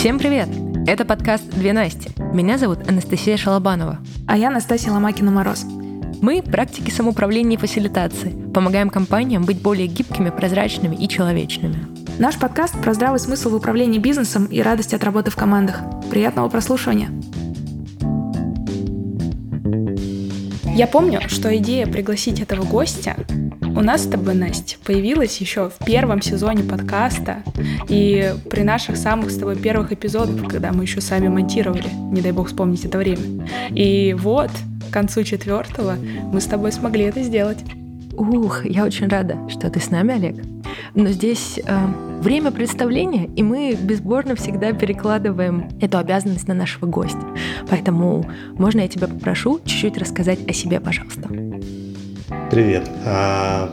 Всем привет! Это подкаст «Две Насти». Меня зовут Анастасия Шалобанова. А я Настасья Ломакина-Мороз. Мы – практики самоуправления и фасилитации. Помогаем компаниям быть более гибкими, прозрачными и человечными. Наш подкаст про здравый смысл в управлении бизнесом и радость от работы в командах. Приятного прослушивания! Я помню, что идея пригласить этого гостя у нас с тобой, Настя, появилась еще в первом сезоне подкаста и при наших самых с тобой первых эпизодах, когда мы еще сами монтировали, не дай бог вспомнить это время. И вот, к концу четвертого мы с тобой смогли это сделать. Ух, я очень рада, что ты с нами, Олег. Но здесь э, время представления, и мы безборно всегда перекладываем эту обязанность на нашего гостя. Поэтому можно я тебя попрошу чуть-чуть рассказать о себе, пожалуйста. Привет. А,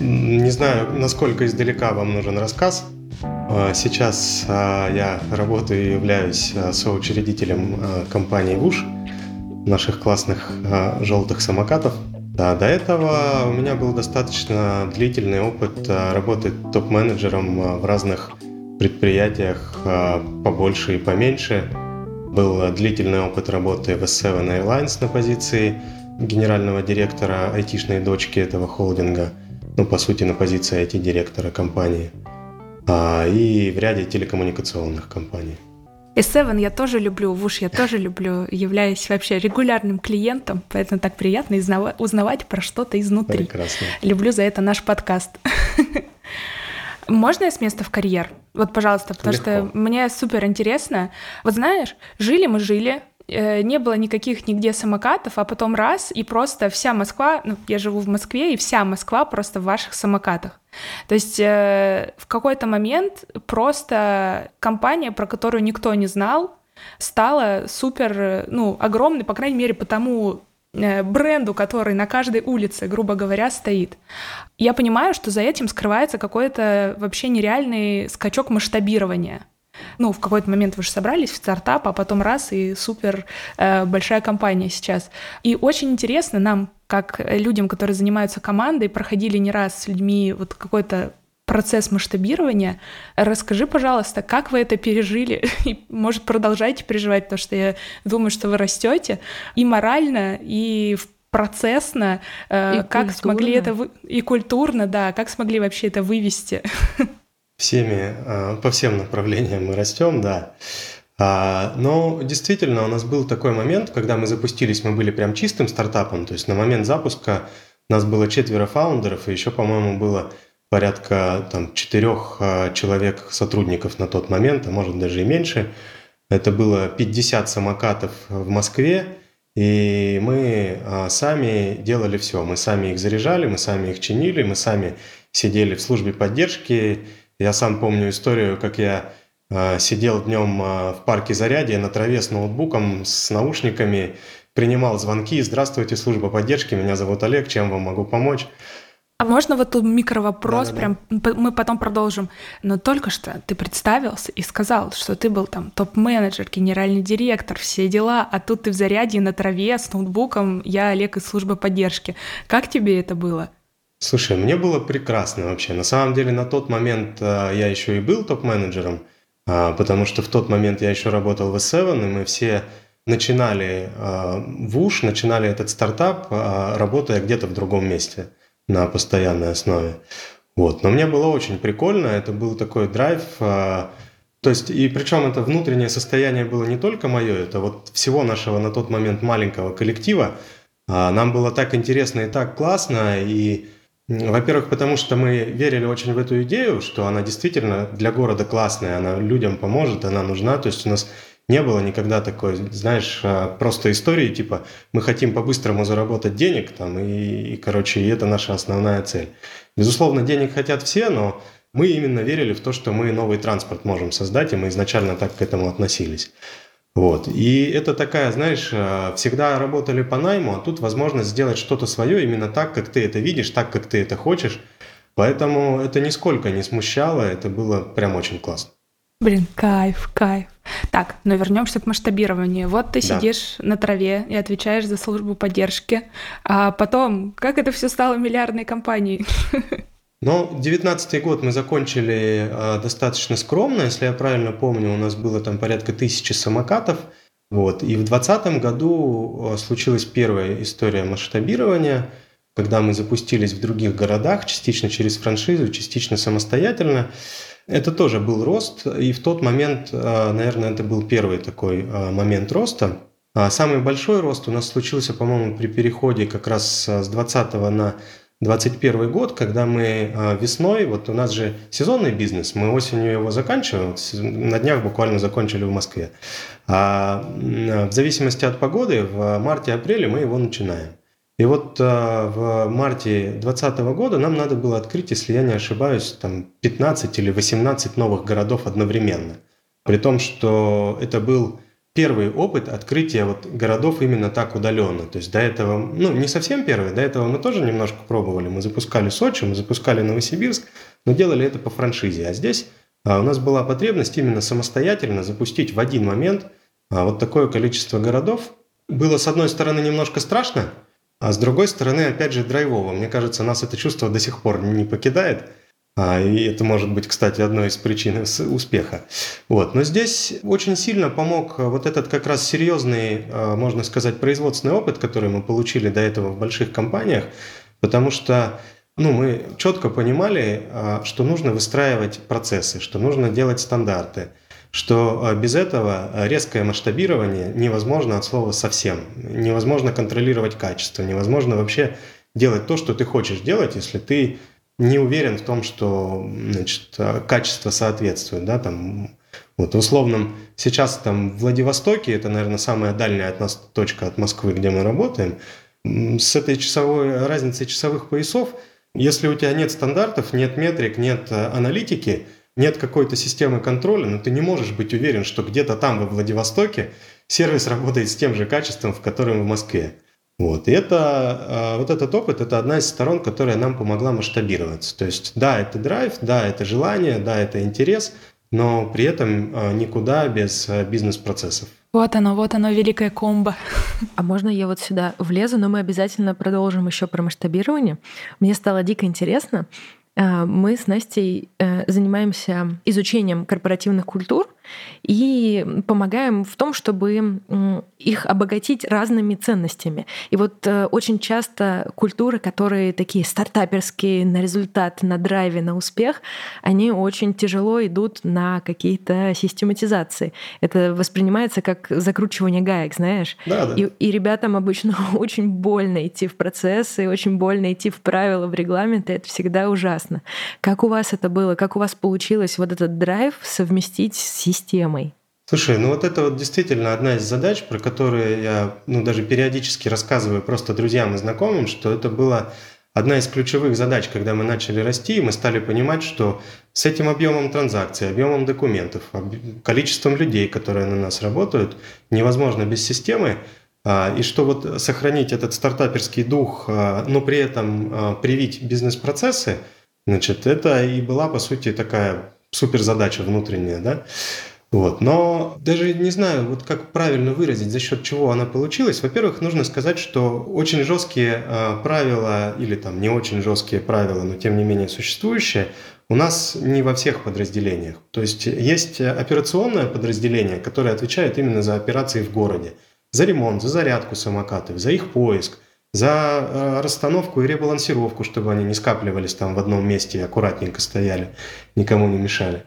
не знаю, насколько издалека вам нужен рассказ. А, сейчас а, я работаю и являюсь а, соучредителем компании ВУШ, наших классных желтых самокатов – да, до этого у меня был достаточно длительный опыт работы топ-менеджером в разных предприятиях побольше и поменьше. Был длительный опыт работы в S7 Airlines на позиции генерального директора айтишной дочки этого холдинга, ну, по сути, на позиции IT-директора компании, а, и в ряде телекоммуникационных компаний. S7 я тоже люблю, Вуш я тоже люблю, являюсь вообще регулярным клиентом, поэтому так приятно узнавать про что-то изнутри. Прекрасно. Люблю за это наш подкаст. Можно я с места в карьер? Вот, пожалуйста, потому Легко. что мне супер интересно. Вот знаешь, жили мы жили, не было никаких нигде самокатов, а потом раз, и просто вся Москва, ну, я живу в Москве, и вся Москва просто в ваших самокатах. То есть э, в какой-то момент просто компания, про которую никто не знал, стала супер, ну, огромной, по крайней мере, по тому э, бренду, который на каждой улице, грубо говоря, стоит. Я понимаю, что за этим скрывается какой-то вообще нереальный скачок масштабирования. Ну, в какой-то момент вы же собрались в стартап, а потом раз и супер э, большая компания сейчас. И очень интересно нам, как людям, которые занимаются командой, проходили не раз с людьми вот какой-то процесс масштабирования. Расскажи, пожалуйста, как вы это пережили? И, может, продолжаете переживать, потому что я думаю, что вы растете и морально, и в процессно, э, и как культурно. смогли это вы... и культурно, да, как смогли вообще это вывести? всеми, а, по всем направлениям мы растем, да. А, но действительно у нас был такой момент, когда мы запустились, мы были прям чистым стартапом, то есть на момент запуска нас было четверо фаундеров, и еще, по-моему, было порядка там, четырех а, человек сотрудников на тот момент, а может даже и меньше. Это было 50 самокатов в Москве, и мы сами делали все. Мы сами их заряжали, мы сами их чинили, мы сами сидели в службе поддержки, я сам помню историю, как я э, сидел днем э, в парке Зарядье на траве с ноутбуком, с наушниками, принимал звонки. Здравствуйте, служба поддержки, меня зовут Олег, чем вам могу помочь? А можно вот тут микровопрос, да, прям мы потом продолжим. Но только что ты представился и сказал, что ты был там топ-менеджер, генеральный директор, все дела, а тут ты в заряде на траве с ноутбуком, я Олег из службы поддержки. Как тебе это было? Слушай, мне было прекрасно вообще. На самом деле на тот момент а, я еще и был топ-менеджером, а, потому что в тот момент я еще работал в S7, и мы все начинали а, в УШ, начинали этот стартап, работая где-то в другом месте на постоянной основе. Вот. Но мне было очень прикольно, это был такой драйв, то есть, и причем это внутреннее состояние было не только мое, это вот всего нашего на тот момент маленького коллектива. Нам было так интересно и так классно, и во-первых, потому что мы верили очень в эту идею, что она действительно для города классная, она людям поможет, она нужна. То есть у нас не было никогда такой, знаешь, а, просто истории типа мы хотим по-быстрому заработать денег, там, и, и, короче, и это наша основная цель. Безусловно, денег хотят все, но мы именно верили в то, что мы новый транспорт можем создать, и мы изначально так к этому относились. Вот. И это такая, знаешь, э, всегда работали по найму, а тут возможность сделать что-то свое именно так, как ты это видишь, так, как ты это хочешь. Поэтому это нисколько не смущало, это было прям очень классно. Блин, кайф, кайф. Так, но вернемся к масштабированию. Вот ты да. сидишь на траве и отвечаешь за службу поддержки, а потом, как это все стало миллиардной компанией? Но 19 год мы закончили э, достаточно скромно, если я правильно помню, у нас было там порядка тысячи самокатов. Вот. И в 2020 году э, случилась первая история масштабирования, когда мы запустились в других городах, частично через франшизу, частично самостоятельно. Это тоже был рост, и в тот момент, э, наверное, это был первый такой момент роста. А самый большой рост у нас случился, по-моему, при переходе как раз с 20 на 21 год, когда мы а, весной, вот у нас же сезонный бизнес, мы осенью его заканчиваем, на днях буквально закончили в Москве. А в зависимости от погоды в марте-апреле мы его начинаем. И вот а, в марте 2020 года нам надо было открыть, если я не ошибаюсь, там 15 или 18 новых городов одновременно. При том, что это был первый опыт открытия вот городов именно так удаленно. То есть до этого, ну не совсем первый, до этого мы тоже немножко пробовали. Мы запускали Сочи, мы запускали Новосибирск, но делали это по франшизе. А здесь а, у нас была потребность именно самостоятельно запустить в один момент а, вот такое количество городов. Было, с одной стороны, немножко страшно, а с другой стороны, опять же, драйвово. Мне кажется, нас это чувство до сих пор не покидает. А, и это может быть, кстати, одной из причин успеха. Вот. Но здесь очень сильно помог вот этот как раз серьезный, а, можно сказать, производственный опыт, который мы получили до этого в больших компаниях, потому что ну, мы четко понимали, а, что нужно выстраивать процессы, что нужно делать стандарты, что без этого резкое масштабирование невозможно от слова совсем. Невозможно контролировать качество, невозможно вообще делать то, что ты хочешь делать, если ты не уверен в том, что значит, качество соответствует. Да, там, вот в условном, сейчас там в Владивостоке, это, наверное, самая дальняя от нас точка от Москвы, где мы работаем, с этой часовой разницей часовых поясов, если у тебя нет стандартов, нет метрик, нет э, аналитики, нет какой-то системы контроля, но ты не можешь быть уверен, что где-то там, во Владивостоке, сервис работает с тем же качеством, в котором в Москве. Вот. И это, а, вот этот опыт – это одна из сторон, которая нам помогла масштабироваться. То есть, да, это драйв, да, это желание, да, это интерес, но при этом а, никуда без а, бизнес-процессов. Вот оно, вот оно, великое комбо. А можно я вот сюда влезу, но мы обязательно продолжим еще про масштабирование. Мне стало дико интересно. Мы с Настей э, занимаемся изучением корпоративных культур, и помогаем в том, чтобы их обогатить разными ценностями. И вот э, очень часто культуры, которые такие стартаперские, на результат, на драйве, на успех, они очень тяжело идут на какие-то систематизации. Это воспринимается как закручивание гаек, знаешь? Да, да. И, и ребятам обычно очень больно идти в процессы, очень больно идти в правила, в регламенты. Это всегда ужасно. Как у вас это было? Как у вас получилось вот этот драйв совместить с системой? Слушай, ну вот это вот действительно одна из задач, про которые я ну, даже периодически рассказываю просто друзьям и знакомым, что это была одна из ключевых задач, когда мы начали расти, мы стали понимать, что с этим объемом транзакций, объемом документов, количеством людей, которые на нас работают, невозможно без системы, а, и что вот сохранить этот стартаперский дух, а, но при этом а, привить бизнес-процессы, значит, это и была, по сути, такая суперзадача внутренняя, да. Вот. Но даже не знаю, вот как правильно выразить, за счет чего она получилась. Во-первых, нужно сказать, что очень жесткие э, правила, или там не очень жесткие правила, но тем не менее существующие, у нас не во всех подразделениях. То есть есть операционное подразделение, которое отвечает именно за операции в городе. За ремонт, за зарядку самокатов, за их поиск, за э, расстановку и ребалансировку, чтобы они не скапливались там в одном месте и аккуратненько стояли, никому не мешали.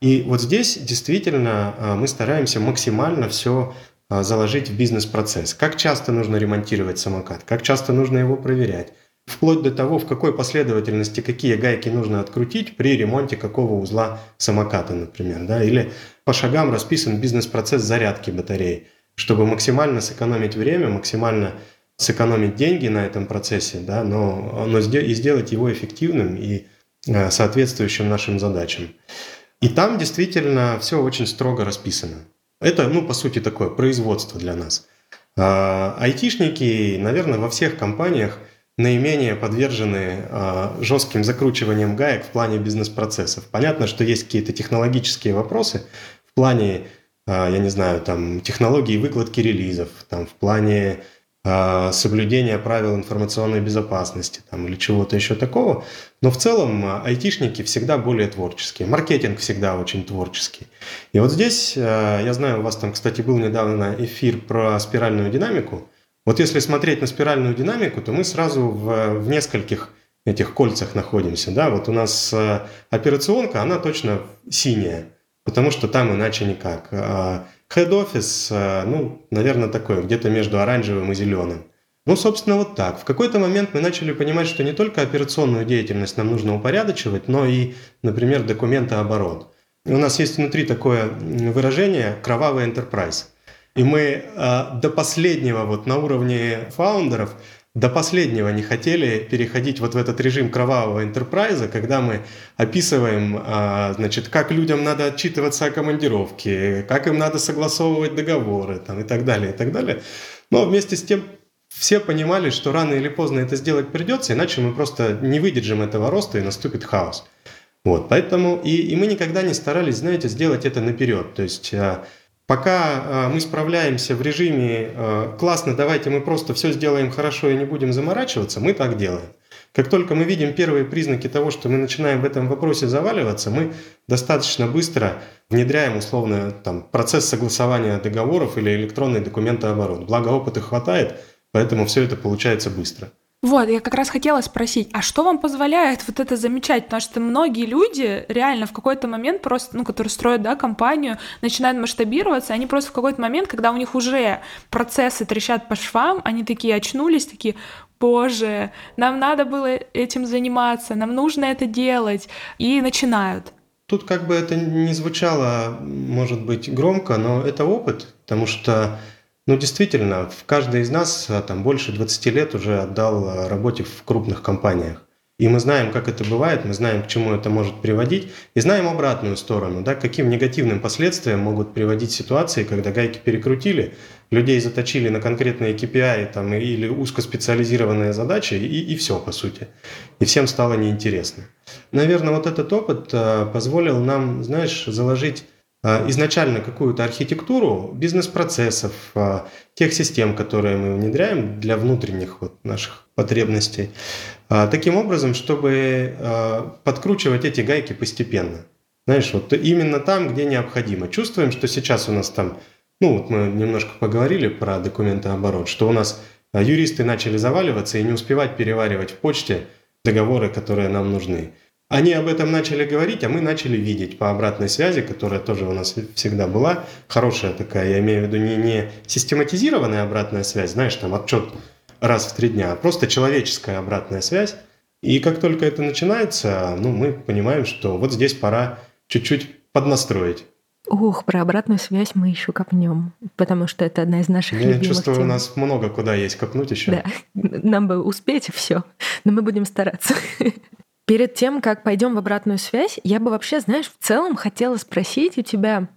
И вот здесь действительно э, мы стараемся максимально все э, заложить в бизнес-процесс. Как часто нужно ремонтировать самокат, как часто нужно его проверять, вплоть до того, в какой последовательности какие гайки нужно открутить при ремонте какого узла самоката, например. Да? Или по шагам расписан бизнес-процесс зарядки батареи, чтобы максимально сэкономить время, максимально сэкономить деньги на этом процессе, да, но, но и сделать его эффективным и э, соответствующим нашим задачам. И там действительно все очень строго расписано. Это, ну, по сути, такое производство для нас. А, айтишники, наверное, во всех компаниях наименее подвержены а, жестким закручиваниям гаек в плане бизнес-процессов. Понятно, что есть какие-то технологические вопросы в плане, а, я не знаю, там, технологии выкладки релизов, там, в плане соблюдения правил информационной безопасности там, или чего-то еще такого. Но в целом а, айтишники всегда более творческие. Маркетинг всегда очень творческий. И вот здесь, а, я знаю, у вас там, кстати, был недавно эфир про спиральную динамику. Вот если смотреть на спиральную динамику, то мы сразу в, в нескольких этих кольцах находимся. Да? Вот у нас операционка, она точно синяя, потому что там иначе никак. Office, э, ну, наверное, такой, где-то между оранжевым и зеленым. Ну, собственно, вот так. В какой-то момент мы начали понимать, что не только операционную деятельность нам нужно упорядочивать, но и, например, документооборот. У нас есть внутри такое выражение «кровавый enterprise». И мы э, до последнего вот на уровне фаундеров до последнего не хотели переходить вот в этот режим кровавого интерпрайза, когда мы описываем, а, значит, как людям надо отчитываться о командировке, как им надо согласовывать договоры там, и так далее, и так далее. Но вместе с тем все понимали, что рано или поздно это сделать придется, иначе мы просто не выдержим этого роста и наступит хаос. Вот, поэтому и, и мы никогда не старались, знаете, сделать это наперед. То есть а, Пока э, мы справляемся в режиме э, «классно, давайте мы просто все сделаем хорошо и не будем заморачиваться», мы так делаем. Как только мы видим первые признаки того, что мы начинаем в этом вопросе заваливаться, мы достаточно быстро внедряем условно там, процесс согласования договоров или электронный документооборот. Благо опыта хватает, поэтому все это получается быстро. Вот, я как раз хотела спросить, а что вам позволяет вот это замечать? Потому что многие люди реально в какой-то момент просто, ну, которые строят, да, компанию, начинают масштабироваться, они просто в какой-то момент, когда у них уже процессы трещат по швам, они такие очнулись, такие, боже, нам надо было этим заниматься, нам нужно это делать, и начинают. Тут как бы это не звучало, может быть, громко, но это опыт, потому что ну, действительно, каждый из нас а, там больше 20 лет уже отдал а, работе в крупных компаниях. И мы знаем, как это бывает, мы знаем, к чему это может приводить, и знаем обратную сторону, да, каким негативным последствиям могут приводить ситуации, когда гайки перекрутили, людей заточили на конкретные KPI там, или узкоспециализированные задачи, и, и все, по сути. И всем стало неинтересно. Наверное, вот этот опыт а, позволил нам, знаешь, заложить изначально какую-то архитектуру бизнес-процессов, а, тех систем, которые мы внедряем для внутренних вот наших потребностей, а, таким образом, чтобы подкручивать эти гайки постепенно. Знаешь, вот именно там, где необходимо. Чувствуем, что сейчас у нас там, ну вот мы немножко поговорили про документооборот, что у нас юристы начали заваливаться и не успевать переваривать в почте договоры, которые нам нужны. Они об этом начали говорить, а мы начали видеть по обратной связи, которая тоже у нас всегда была, хорошая такая, я имею в виду не, не систематизированная обратная связь, знаешь, там отчет раз в три дня, а просто человеческая обратная связь. И как только это начинается, ну, мы понимаем, что вот здесь пора чуть-чуть поднастроить. Ух, про обратную связь мы еще копнем, потому что это одна из наших Я любимых чувствую, тем. у нас много куда есть копнуть еще. Да, нам бы успеть все, но мы будем стараться. Перед тем, как пойдем в обратную связь, я бы вообще, знаешь, в целом хотела спросить у тебя,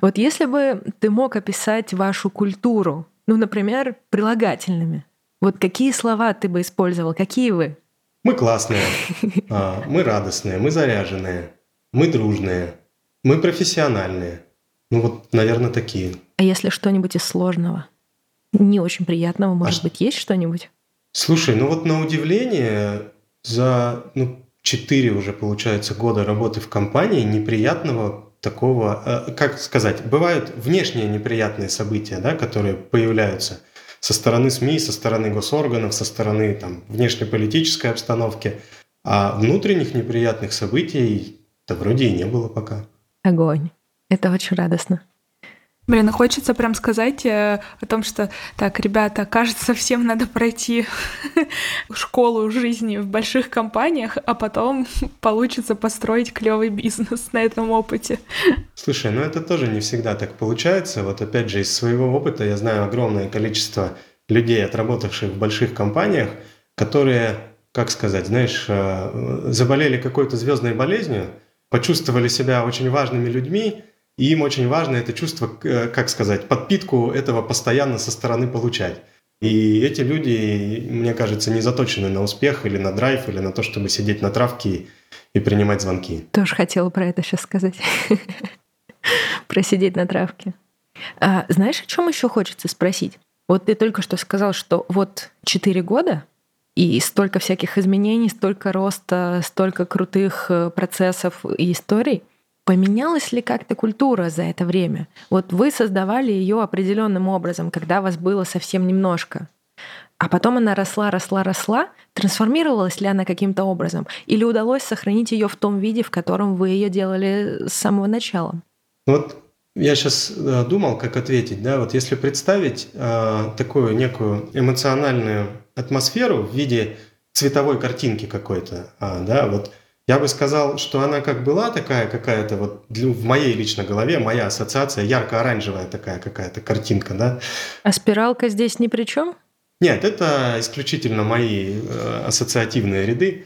вот если бы ты мог описать вашу культуру, ну, например, прилагательными, вот какие слова ты бы использовал, какие вы? Мы классные, а, мы радостные, мы заряженные, мы дружные, мы профессиональные. Ну вот, наверное, такие. А если что-нибудь из сложного? Не очень приятного, может а быть, есть что-нибудь? Слушай, ну вот на удивление за ну, 4 уже, получается, года работы в компании неприятного такого, э, как сказать, бывают внешние неприятные события, да, которые появляются со стороны СМИ, со стороны госорганов, со стороны там, внешнеполитической обстановки, а внутренних неприятных событий-то вроде и не было пока. Огонь. Это очень радостно. Блин, ну хочется прям сказать э, о том, что так, ребята, кажется, всем надо пройти школу жизни в больших компаниях, а потом получится построить клевый бизнес на этом опыте. Слушай, ну это тоже не всегда так получается. Вот опять же, из своего опыта я знаю огромное количество людей, отработавших в больших компаниях, которые, как сказать, знаешь, э, заболели какой-то звездной болезнью, почувствовали себя очень важными людьми, и им очень важно это чувство, э, как сказать, подпитку этого постоянно со стороны получать. И эти люди, мне кажется, не заточены на успех или на драйв, или на то, чтобы сидеть на травке и принимать звонки. Тоже хотела про это сейчас сказать. Про сидеть на травке. А, знаешь, о чем еще хочется спросить? Вот ты только что сказал, что вот 4 года и столько всяких изменений, столько роста, столько крутых э, процессов и историй. Поменялась ли как-то культура за это время? Вот вы создавали ее определенным образом, когда вас было совсем немножко. А потом она росла, росла, росла. Трансформировалась ли она каким-то образом? Или удалось сохранить ее в том виде, в котором вы ее делали с самого начала? Вот я сейчас э, думал, как ответить, да, вот если представить э, такую некую эмоциональную атмосферу в виде цветовой картинки какой-то, э, да, вот я бы сказал, что она как была такая какая-то вот в моей лично голове, моя ассоциация ярко-оранжевая такая какая-то картинка, да. А спиралка здесь ни при чем? Нет, это исключительно мои э, ассоциативные ряды.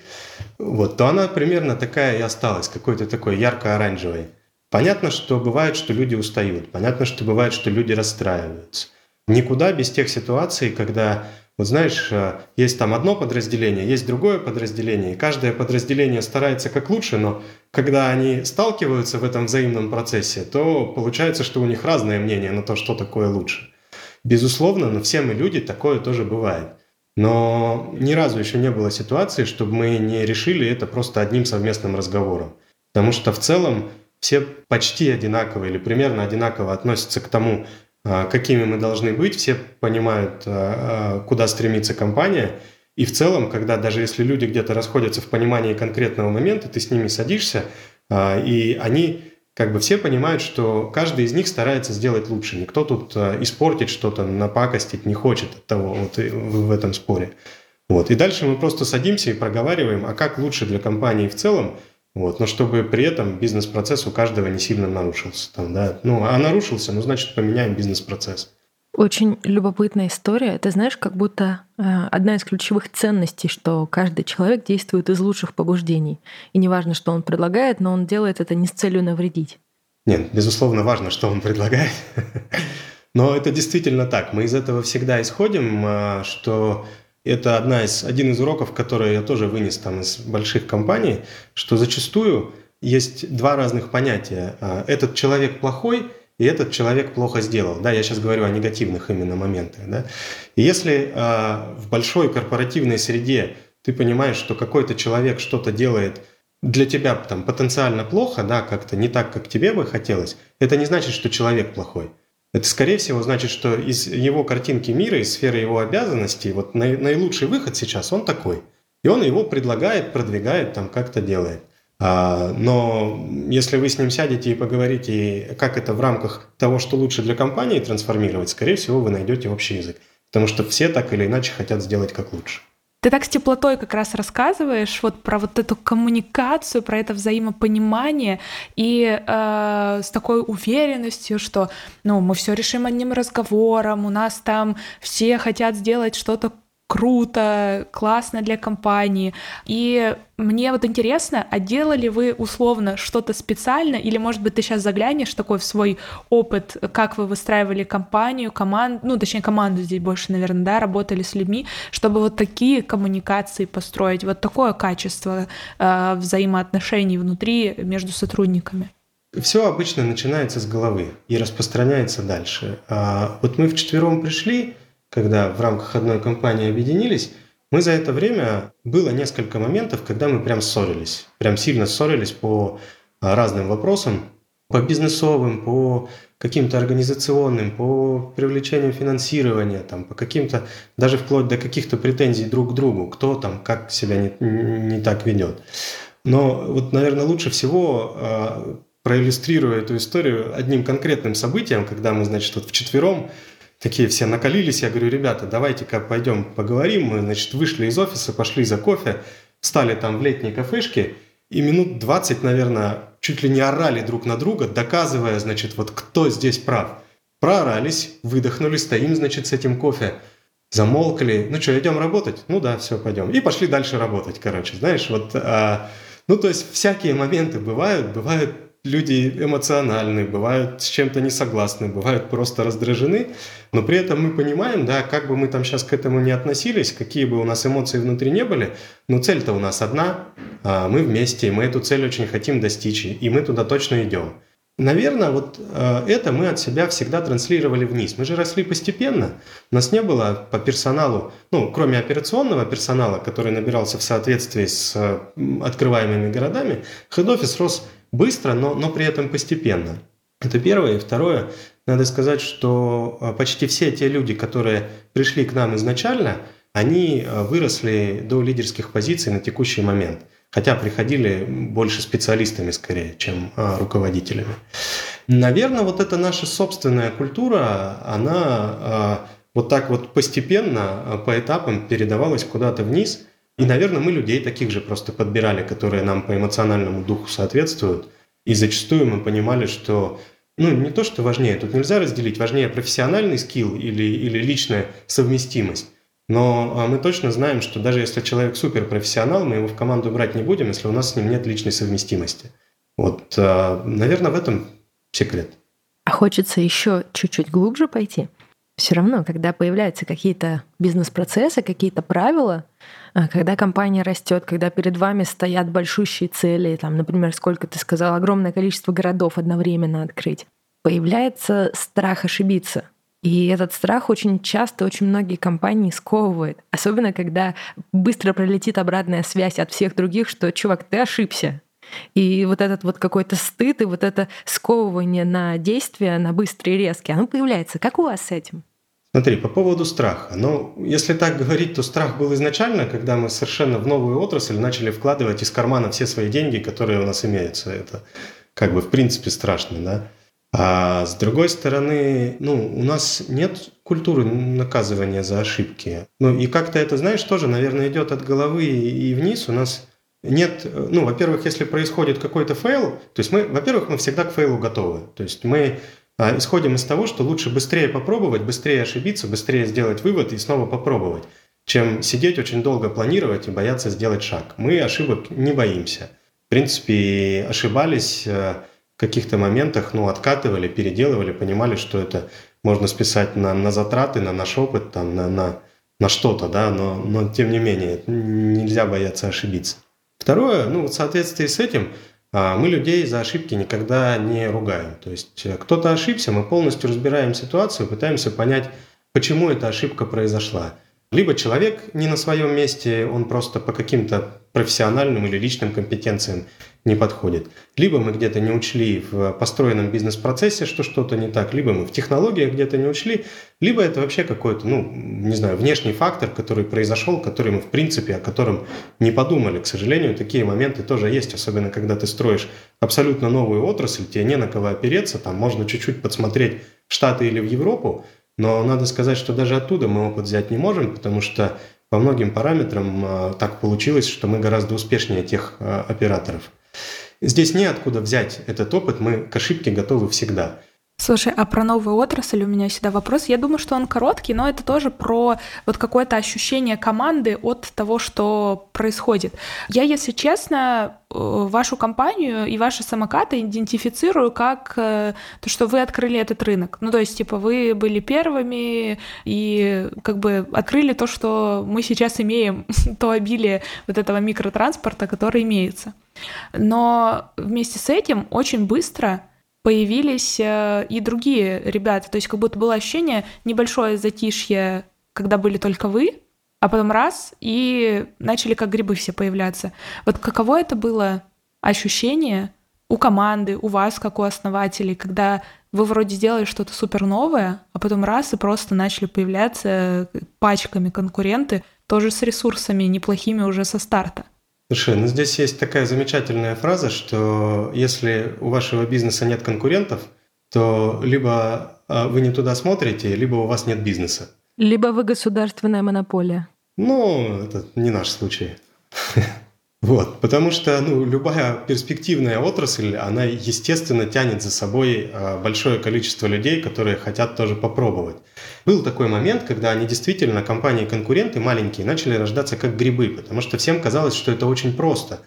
Вот, то она примерно такая и осталась, какой-то такой ярко-оранжевой. Понятно, что бывает, что люди устают. Понятно, что бывает, что люди расстраиваются. Никуда без тех ситуаций, когда, вот знаешь, э, есть там одно подразделение, есть другое подразделение, и каждое подразделение старается как лучше, но когда они сталкиваются в этом взаимном процессе, то получается, что у них разное мнение на то, что такое лучше. Безусловно, но все мы люди, такое тоже бывает. Но ни разу еще не было ситуации, чтобы мы не решили это просто одним совместным разговором. Потому что в целом все почти одинаково или примерно одинаково относятся к тому, какими мы должны быть, все понимают, а, а, куда стремится компания. И в целом, когда даже если люди где-то расходятся в понимании конкретного момента, ты с ними садишься, и они как бы все понимают, что каждый из них старается сделать лучше. Никто тут испортить что-то, напакостить не хочет от того вот в этом споре. Вот. И дальше мы просто садимся и проговариваем, а как лучше для компании в целом – вот, но чтобы при этом бизнес-процесс у каждого не сильно нарушился. Там, да? Ну, а нарушился, ну, значит, поменяем бизнес-процесс. Очень любопытная история. Ты знаешь, как будто э, одна из ключевых ценностей, что каждый человек действует из лучших побуждений. И неважно, что он предлагает, но он делает это не с целью навредить. Нет, безусловно, важно, что он предлагает. Но это действительно так. Мы из этого всегда исходим, э, что это одна из, один из уроков, который я тоже вынес там из больших компаний, что зачастую есть два разных понятия. А, этот человек плохой, и этот человек плохо сделал. Да, я сейчас говорю о негативных именно моментах. Да? И если э, в большой корпоративной среде ты понимаешь, что какой-то человек что-то делает для тебя там потенциально плохо, да, как-то не так, как тебе бы хотелось, это не значит, что человек плохой. Это, скорее всего, значит, что из его картинки мира, из сферы его обязанностей, вот наилучший выход сейчас, он такой. И он его предлагает, продвигает, там как-то делает. А, но если вы с ним сядете и поговорите, как это в рамках того, что лучше для компании трансформировать, скорее всего, вы найдете общий язык. Потому что все так или иначе хотят сделать как лучше. Ты так с теплотой как раз рассказываешь вот про вот эту коммуникацию, про это взаимопонимание и э, с такой уверенностью, что ну мы все решим одним разговором, у нас там все хотят сделать что-то круто, классно для компании. И мне вот интересно, а делали вы условно что-то специально, или, может быть, ты сейчас заглянешь такой в свой опыт, как вы выстраивали компанию, команду, ну, точнее, команду здесь больше, наверное, да, работали с людьми, чтобы вот такие коммуникации построить, вот такое качество э, взаимоотношений внутри между сотрудниками? Все обычно начинается с головы и распространяется дальше. А вот мы вчетвером пришли, когда в рамках одной компании объединились, мы за это время было несколько моментов, когда мы прям ссорились, прям сильно ссорились по а, разным вопросам, по бизнесовым, по каким-то организационным, по привлечению финансирования, там, по каким-то, даже вплоть до каких-то претензий друг к другу, кто там как себя не, не так ведет. Но вот, наверное, лучше всего э, проиллюстрирую эту историю одним конкретным событием, когда мы, значит, вот вчетвером такие все накалились. Я говорю, ребята, давайте-ка пойдем поговорим. Мы, значит, вышли из офиса, пошли за кофе, стали там в летней кафешке, и минут 20, наверное, чуть ли не орали друг на друга, доказывая, значит, вот кто здесь прав. Проорались, выдохнули, стоим, значит, с этим кофе, замолкли. Ну что, идем работать? Ну да, все, пойдем. И пошли дальше работать, короче, знаешь, вот... А, ну, то есть всякие моменты бывают, бывают люди эмоциональны, бывают с чем-то не согласны, бывают просто раздражены, но при этом мы понимаем, да, как бы мы там сейчас к этому не относились, какие бы у нас эмоции внутри не были, но цель-то у нас одна, а мы вместе, мы эту цель очень хотим достичь, и мы туда точно идем. Наверное, вот э, это мы от себя всегда транслировали вниз. Мы же росли постепенно. У нас не было по персоналу, ну, кроме операционного персонала, который набирался в соответствии с э, открываемыми городами, хед-офис рос быстро, но, но при этом постепенно. Это первое. И второе, надо сказать, что э, почти все те люди, которые пришли к нам изначально, они выросли до лидерских позиций на текущий момент – хотя приходили больше специалистами скорее, чем а, руководителями. Наверное, вот эта наша собственная культура, она вот так вот постепенно, по этапам передавалась куда-то вниз. И, наверное, мы людей таких же просто подбирали, которые нам по эмоциональному духу соответствуют. И зачастую мы понимали, что ну, не то, что важнее, тут нельзя разделить, важнее профессиональный скилл или, или личная совместимость. Но а, мы точно знаем, что даже если человек суперпрофессионал, мы его в команду брать не будем, если у нас с ним нет личной совместимости. Вот, а, наверное, в этом секрет. А хочется еще чуть-чуть глубже пойти. Все равно, когда появляются какие-то бизнес-процессы, какие-то правила, а, когда компания растет, когда перед вами стоят большущие цели, там, например, сколько ты сказал, огромное количество городов одновременно открыть, появляется страх ошибиться. И этот страх очень часто очень многие компании сковывает. Особенно, когда быстро пролетит обратная связь от всех других, что, чувак, ты ошибся. И вот этот вот какой-то стыд и вот это сковывание на действия, на быстрые резкие, оно появляется. Как у вас с этим? Смотри, по поводу страха. Ну, если так говорить, то страх был изначально, когда мы совершенно в новую отрасль начали вкладывать из кармана все свои деньги, которые у нас имеются. Это как бы в принципе страшно, да? А с другой стороны, ну, у нас нет культуры наказывания за ошибки. Ну, и как-то это, знаешь, тоже, наверное, идет от головы и вниз. У нас нет, ну, во-первых, если происходит какой-то фейл, то есть мы, во-первых, мы всегда к фейлу готовы. То есть мы а, исходим из того, что лучше быстрее попробовать, быстрее ошибиться, быстрее сделать вывод и снова попробовать, чем сидеть очень долго планировать и бояться сделать шаг. Мы ошибок не боимся. В принципе, ошибались э, каких-то моментах ну, откатывали, переделывали, понимали, что это можно списать на, на затраты, на наш опыт, там, на, на, на что-то, да, но, но тем не менее нельзя бояться ошибиться. Второе, ну, в соответствии с этим, а, мы людей за ошибки никогда не ругаем. То есть э, кто-то ошибся, мы полностью разбираем ситуацию, пытаемся понять, почему эта ошибка произошла. Либо человек не на своем месте, он просто по каким-то профессиональным или личным компетенциям не подходит. Либо мы где-то не учли в построенном бизнес-процессе, что что-то не так, либо мы в технологиях где-то не учли, либо это вообще какой-то, ну, не знаю, внешний фактор, который произошел, который мы, в принципе, о котором не подумали. К сожалению, такие моменты тоже есть, особенно когда ты строишь абсолютно новую отрасль, тебе не на кого опереться, там можно чуть-чуть подсмотреть в Штаты или в Европу, но надо сказать, что даже оттуда мы опыт взять не можем, потому что по многим параметрам а, так получилось, что мы гораздо успешнее тех а, операторов. Здесь неоткуда взять этот опыт, мы к ошибке готовы всегда. Слушай, а про новую отрасль у меня всегда вопрос. Я думаю, что он короткий, но это тоже про вот какое-то ощущение команды от того, что происходит. Я, если честно, э, вашу компанию и ваши самокаты идентифицирую как э, то, что вы открыли этот рынок. Ну, то есть, типа, вы были первыми и как бы открыли то, что мы сейчас имеем, то обилие вот этого микротранспорта, который имеется. Но вместе с этим очень быстро появились э, и другие ребята. То есть как будто было ощущение небольшое затишье, когда были только вы, а потом раз, и начали как грибы все появляться. Вот каково это было ощущение у команды, у вас, как у основателей, когда вы вроде сделали что-то супер новое, а потом раз и просто начали появляться пачками конкуренты, тоже с ресурсами неплохими уже со старта. Слушай, ну здесь есть такая замечательная фраза, что если у вашего бизнеса нет конкурентов, то либо а, вы не туда смотрите, либо у вас нет бизнеса. Либо вы государственная монополия. Ну, это не наш случай. Вот, потому что ну, любая перспективная отрасль, она, естественно, тянет за собой а, большое количество людей, которые хотят тоже попробовать. Был такой момент, когда они действительно, компании-конкуренты маленькие, начали рождаться как грибы, потому что всем казалось, что это очень просто.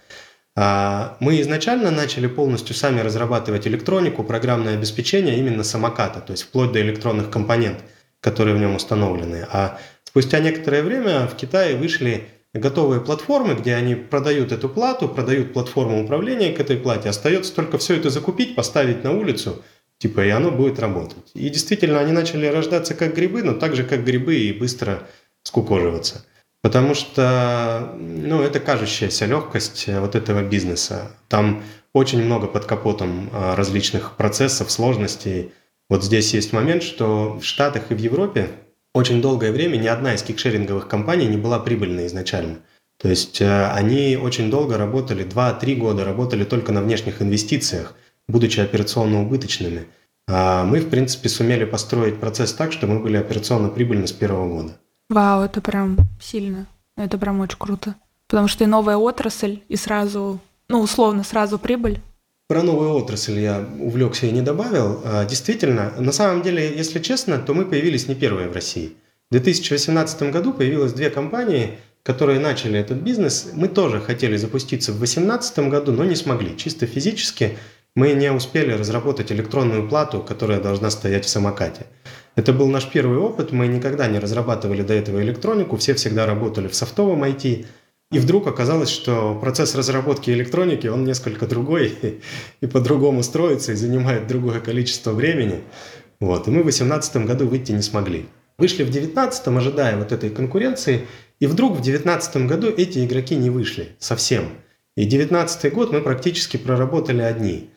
А, мы изначально начали полностью сами разрабатывать электронику, программное обеспечение именно самоката, то есть вплоть до электронных компонент, которые в нем установлены. А спустя некоторое время в Китае вышли готовые платформы, где они продают эту плату, продают платформу управления к этой плате. Остается только все это закупить, поставить на улицу, типа, и оно будет работать. И действительно, они начали рождаться как грибы, но так же, как грибы, и быстро скукоживаться. Потому что, ну, это кажущаяся легкость вот этого бизнеса. Там очень много под капотом а, различных процессов, сложностей. Вот здесь есть момент, что в Штатах и в Европе очень долгое время ни одна из кикшеринговых компаний не была прибыльной изначально. То есть э, они очень долго работали, 2-3 года работали только на внешних инвестициях, будучи операционно убыточными. А мы, в принципе, сумели построить процесс так, что мы были операционно прибыльны с первого года. Вау, это прям сильно. Это прям очень круто. Потому что и новая отрасль, и сразу, ну, условно, сразу прибыль. Про новую отрасль я увлекся и не добавил. А, действительно, на самом деле, если честно, то мы появились не первые в России. В 2018 году появилось две компании, которые начали этот бизнес. Мы тоже хотели запуститься в 2018 году, но не смогли. Чисто физически мы не успели разработать электронную плату, которая должна стоять в самокате. Это был наш первый опыт. Мы никогда не разрабатывали до этого электронику. Все всегда работали в софтовом IT. И вдруг оказалось, что процесс разработки электроники, он несколько другой и по-другому строится и занимает другое количество времени. Вот. И мы в 2018 году выйти не смогли. Вышли в 2019, ожидая вот этой конкуренции, и вдруг в 2019 году эти игроки не вышли совсем. И 2019 год мы практически проработали одни.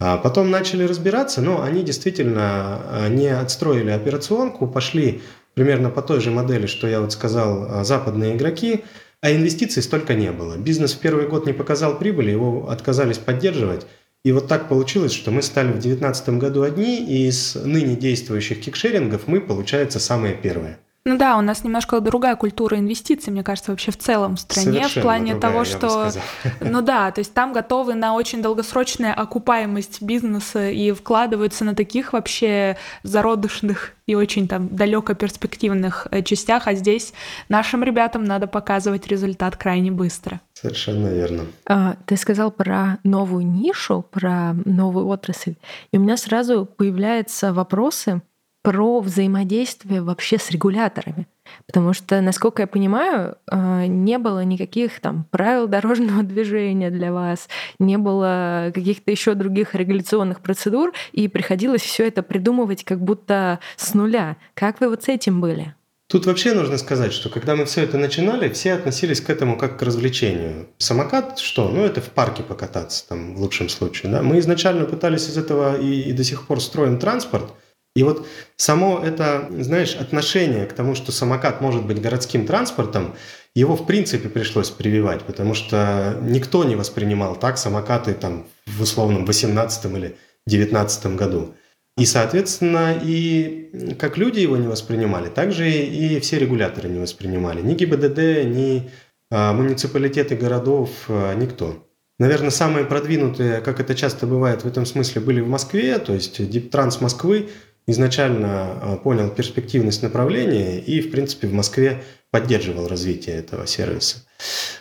А потом начали разбираться, но они действительно а, не отстроили операционку, пошли примерно по той же модели, что я вот сказал, а, западные игроки – а инвестиций столько не было. Бизнес в первый год не показал прибыли, его отказались поддерживать. И вот так получилось, что мы стали в 2019 году одни, и из ныне действующих кикшерингов мы, получается, самые первые. Ну да, у нас немножко другая культура инвестиций, мне кажется, вообще в целом в стране, Совершенно в плане другая, того, что... Ну да, то есть там готовы на очень долгосрочную окупаемость бизнеса и вкладываются на таких вообще зародышных и очень там далеко перспективных э, частях, а здесь нашим ребятам надо показывать результат крайне быстро. Совершенно верно. А, ты сказал про новую нишу, про новую отрасль, и у меня сразу появляются вопросы, про взаимодействие вообще с регуляторами. Потому что, насколько я понимаю, э, не было никаких там правил дорожного движения для вас, не было каких-то еще других регуляционных процедур, и приходилось все это придумывать как будто с нуля. Как вы вот с этим были? Тут вообще нужно сказать, что когда мы все это начинали, все относились к этому как к развлечению. Самокат что? Ну, это в парке покататься, там, в лучшем случае. Да? Мы изначально пытались из этого и, и до сих пор строим транспорт – и вот само это, знаешь, отношение к тому, что самокат может быть городским транспортом, его в принципе пришлось прививать, потому что никто не воспринимал так самокаты там в условном 18 или 19 году. И, соответственно, и как люди его не воспринимали, так же и все регуляторы не воспринимали. Ни ГИБДД, ни а, муниципалитеты городов, а, никто. Наверное, самые продвинутые, как это часто бывает в этом смысле, были в Москве, то есть Диптранс Москвы изначально а, понял перспективность направления и, в принципе, в Москве поддерживал развитие этого сервиса.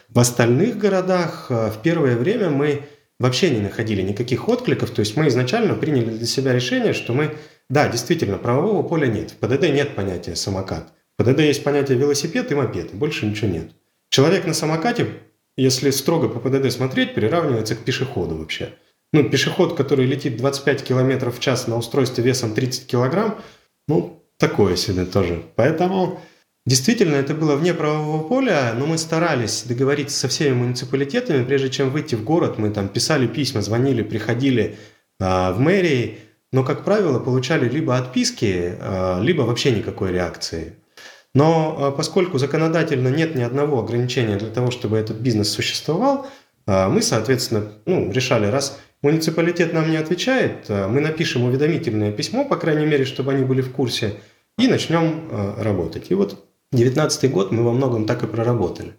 В остальных городах а, в первое время мы вообще не находили никаких откликов, то есть мы изначально приняли для себя решение, что мы, да, действительно, правового поля нет, в ПДД нет понятия самокат. В ПДД есть понятие велосипед и мопед, больше ничего нет. Человек на самокате, если строго по ПДД смотреть, приравнивается к пешеходу вообще ну, пешеход, который летит 25 км в час на устройстве весом 30 кг, ну, такое себе тоже. Поэтому действительно это было вне правового поля, но мы старались договориться со всеми муниципалитетами, прежде чем выйти в город, мы там писали письма, звонили, приходили э, в мэрии, но, как правило, получали либо отписки, э, либо вообще никакой реакции. Но э, поскольку законодательно нет ни одного ограничения для того, чтобы этот бизнес существовал, мы, соответственно, ну, решали, раз Муниципалитет нам не отвечает, э, мы напишем уведомительное письмо, по крайней мере, чтобы они были в курсе, и начнем э, работать. И вот 2019 год мы во многом так и проработали.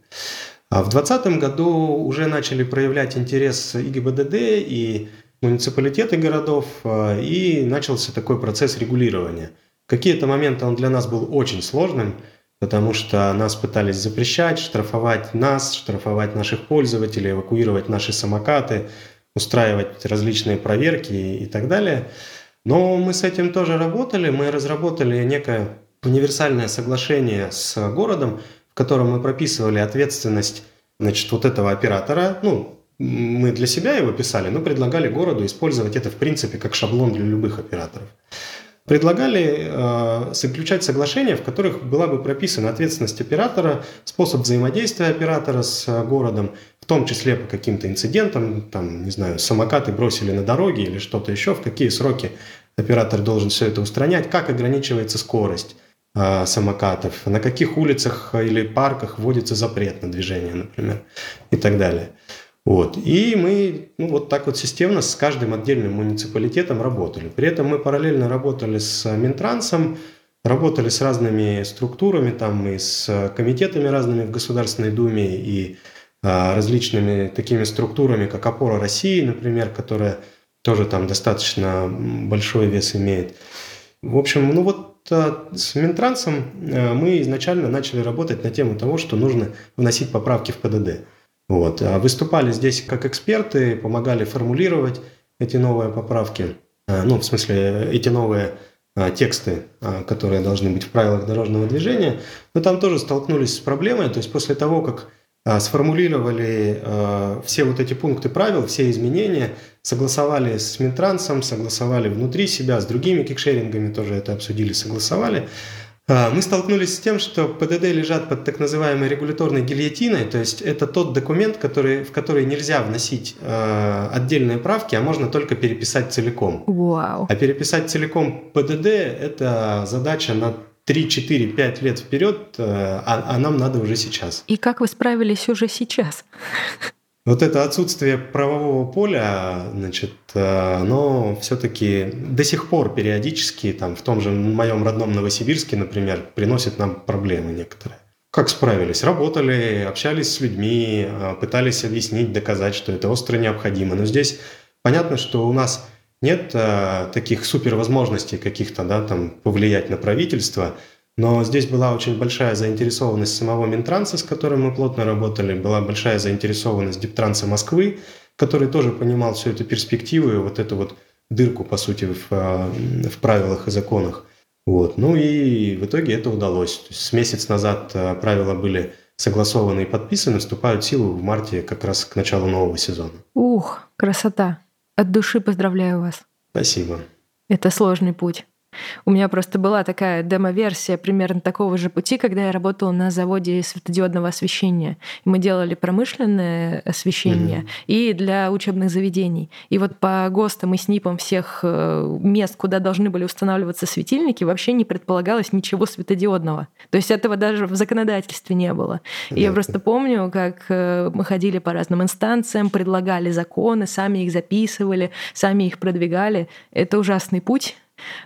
А в 2020 году уже начали проявлять интерес и ГИБДД, и муниципалитеты городов, э, и начался такой процесс регулирования. Какие-то моменты он для нас был очень сложным, потому что нас пытались запрещать, штрафовать нас, штрафовать наших пользователей, эвакуировать наши самокаты – устраивать различные проверки и так далее. Но мы с этим тоже работали. Мы разработали некое универсальное соглашение с городом, в котором мы прописывали ответственность значит, вот этого оператора. Ну, мы для себя его писали, но предлагали городу использовать это, в принципе, как шаблон для любых операторов. Предлагали э, заключать соглашения, в которых была бы прописана ответственность оператора, способ взаимодействия оператора с э, городом, в том числе по каким-то инцидентам, там, не знаю, самокаты бросили на дороге или что-то еще, в какие сроки оператор должен все это устранять, как ограничивается скорость э, самокатов, на каких улицах или парках вводится запрет на движение, например, и так далее. Вот. И мы ну, вот так вот системно с каждым отдельным муниципалитетом работали. При этом мы параллельно работали с Минтрансом, работали с разными структурами, там и с комитетами разными в Государственной Думе, и различными такими структурами, как «Опора России», например, которая тоже там достаточно большой вес имеет. В общем, ну вот а, с Минтрансом а, мы изначально начали работать на тему того, что нужно вносить поправки в ПДД. Вот. А выступали здесь как эксперты, помогали формулировать эти новые поправки, а, ну, в смысле, эти новые а, тексты, которые должны быть в правилах дорожного движения, но там тоже столкнулись с проблемой, то есть после того, как сформулировали все вот эти пункты правил, все изменения, согласовали с Минтрансом, согласовали внутри себя, с другими кикшерингами тоже это обсудили, согласовали, а, мы столкнулись с тем, что ПДД лежат под так называемой регуляторной гильотиной, то есть это тот документ, который, в который нельзя вносить э, отдельные правки, а можно только переписать целиком. Вау. А переписать целиком ПДД – это задача на 3, 4, 5 лет вперед, э, а, а нам надо уже сейчас. И как вы справились уже сейчас? Вот это отсутствие правового поля, значит, э, оно все-таки до сих пор периодически, там, в том же моем родном Новосибирске, например, приносит нам проблемы некоторые. Как справились? Работали, общались с людьми, э, пытались объяснить, доказать, что это остро необходимо. Но здесь понятно, что у нас нет э, таких супервозможностей каких-то, да, там, повлиять на правительство – но здесь была очень большая заинтересованность самого Минтранса, с которым мы плотно работали, была большая заинтересованность Диптранса Москвы, который тоже понимал всю эту перспективу и вот эту вот дырку, по сути, в, а, в правилах и законах. Вот. Ну и в итоге это удалось. То есть с месяц назад а, правила были согласованы и подписаны, вступают в силу в марте как раз к началу нового сезона. Ух, красота. От души поздравляю вас. Спасибо. Это сложный путь. У меня просто была такая демо-версия примерно такого же пути, когда я работала на заводе светодиодного освещения. Мы делали промышленное освещение mm-hmm. и для учебных заведений. И вот по ГОСТам и СНИПам всех э, мест, куда должны были устанавливаться светильники, вообще не предполагалось ничего светодиодного. То есть этого даже в законодательстве не было. И я просто помню, как э, мы ходили по разным инстанциям, предлагали законы, сами их записывали, сами их продвигали. Это ужасный путь,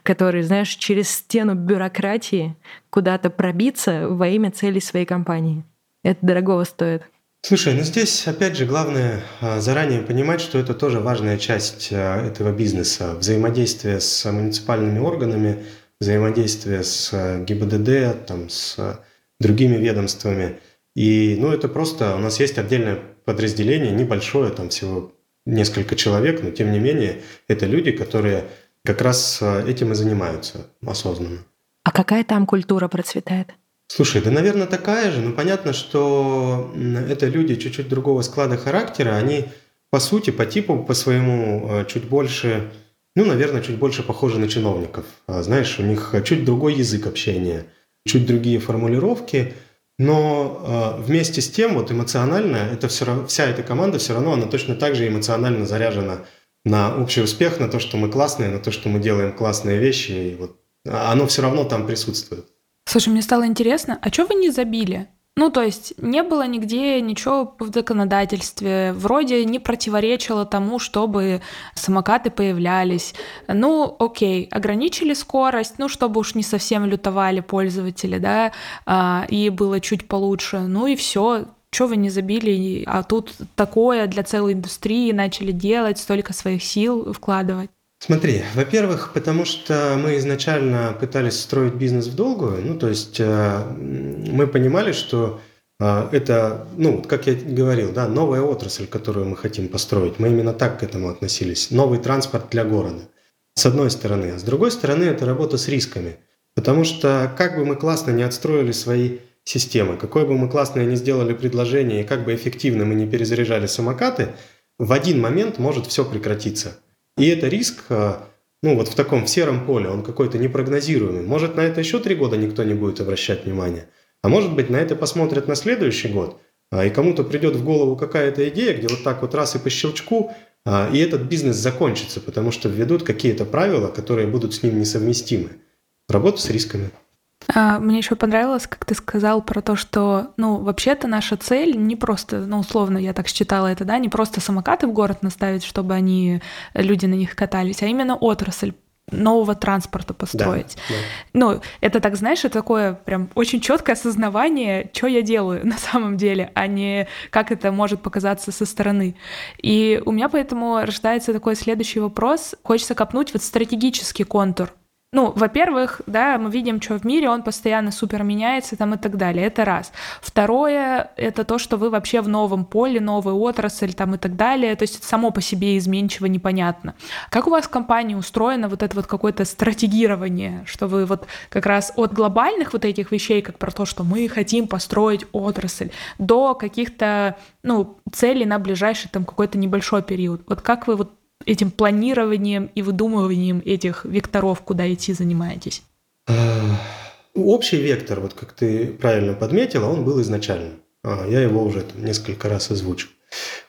который, знаешь, через стену бюрократии куда-то пробиться во имя целей своей компании. Это дорогого стоит. Слушай, ну здесь, опять же, главное а, заранее понимать, что это тоже важная часть а, этого бизнеса. Взаимодействие с муниципальными органами, взаимодействие с а, ГИБДД, там, с другими ведомствами. И, ну, это просто, у нас есть отдельное подразделение, небольшое, там всего несколько человек, но тем не менее, это люди, которые как раз э, этим и занимаются осознанно. А какая там культура процветает? Слушай, да, наверное, такая же. Но понятно, что это люди чуть-чуть другого склада характера. Они, по сути, по типу, по своему э, чуть больше, ну, наверное, чуть больше похожи на чиновников. А, знаешь, у них чуть другой язык общения, чуть другие формулировки. Но э, вместе с тем, вот эмоционально, это все, вся эта команда все равно, она точно так же эмоционально заряжена на общий успех, на то, что мы классные, на то, что мы делаем классные вещи, и вот оно все равно там присутствует. Слушай, мне стало интересно, а что вы не забили? Ну, то есть не было нигде ничего в законодательстве, вроде не противоречило тому, чтобы самокаты появлялись. Ну, окей, ограничили скорость, ну, чтобы уж не совсем лютовали пользователи, да, а, и было чуть получше. Ну и все, что вы не забили, а тут такое для целой индустрии начали делать, столько своих сил вкладывать? Смотри, во-первых, потому что мы изначально пытались строить бизнес в долгую, ну, то есть э, мы понимали, что э, это, ну, как я говорил, да, новая отрасль, которую мы хотим построить. Мы именно так к этому относились. Новый транспорт для города. С одной стороны. А с другой стороны, это работа с рисками. Потому что как бы мы классно не отстроили свои системы, какое бы мы классное ни сделали предложение и как бы эффективно мы не перезаряжали самокаты, в один момент может все прекратиться. И это риск, э, ну вот в таком в сером поле, он какой-то непрогнозируемый. Может на это еще три года никто не будет обращать внимания, а может быть на это посмотрят на следующий год, а, и кому-то придет в голову какая-то идея, где вот так вот раз и по щелчку, а, и этот бизнес закончится, потому что введут какие-то правила, которые будут с ним несовместимы. Работа с рисками. А, мне еще понравилось, как ты сказал про то, что, ну, вообще-то наша цель не просто, ну, условно, я так считала это, да, не просто самокаты в город наставить, чтобы они, люди на них катались, а именно отрасль нового транспорта построить. Да, да. Ну, это так, знаешь, это такое прям очень четкое осознавание, что я делаю на самом деле, а не как это может показаться со стороны. И у меня поэтому рождается такой следующий вопрос. Хочется копнуть вот стратегический контур ну, во-первых, да, мы видим, что в мире он постоянно супер меняется там и так далее. Это раз. Второе, это то, что вы вообще в новом поле, новая отрасль там и так далее. То есть само по себе изменчиво, непонятно. Как у вас в компании устроено вот это вот какое-то стратегирование, что вы вот как раз от глобальных вот этих вещей, как про то, что мы хотим построить отрасль, до каких-то, ну, целей на ближайший там какой-то небольшой период. Вот как вы вот этим планированием и выдумыванием этих векторов, куда идти, занимаетесь? А, общий вектор, вот как ты правильно подметила, он был изначально. А, я его уже там несколько раз озвучил.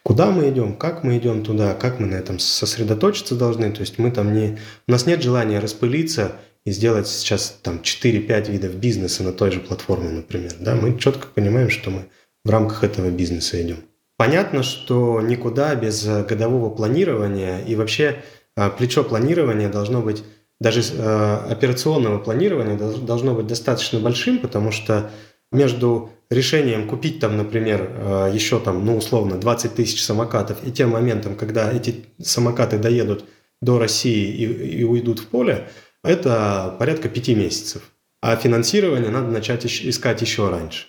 Куда мы идем, как мы идем туда, как мы на этом сосредоточиться должны. То есть мы там не... У нас нет желания распылиться и сделать сейчас там 4-5 видов бизнеса на той же платформе, например. Да? Мы четко понимаем, что мы в рамках этого бизнеса идем. Понятно, что никуда без э, годового планирования и вообще э, плечо планирования должно быть, даже э, операционного планирования должно быть достаточно большим, потому что между решением купить там, например, еще там, ну, условно, 20 тысяч самокатов и тем моментом, когда эти самокаты доедут до России и, и уйдут в поле, это порядка пяти месяцев. А финансирование надо начать искать еще раньше.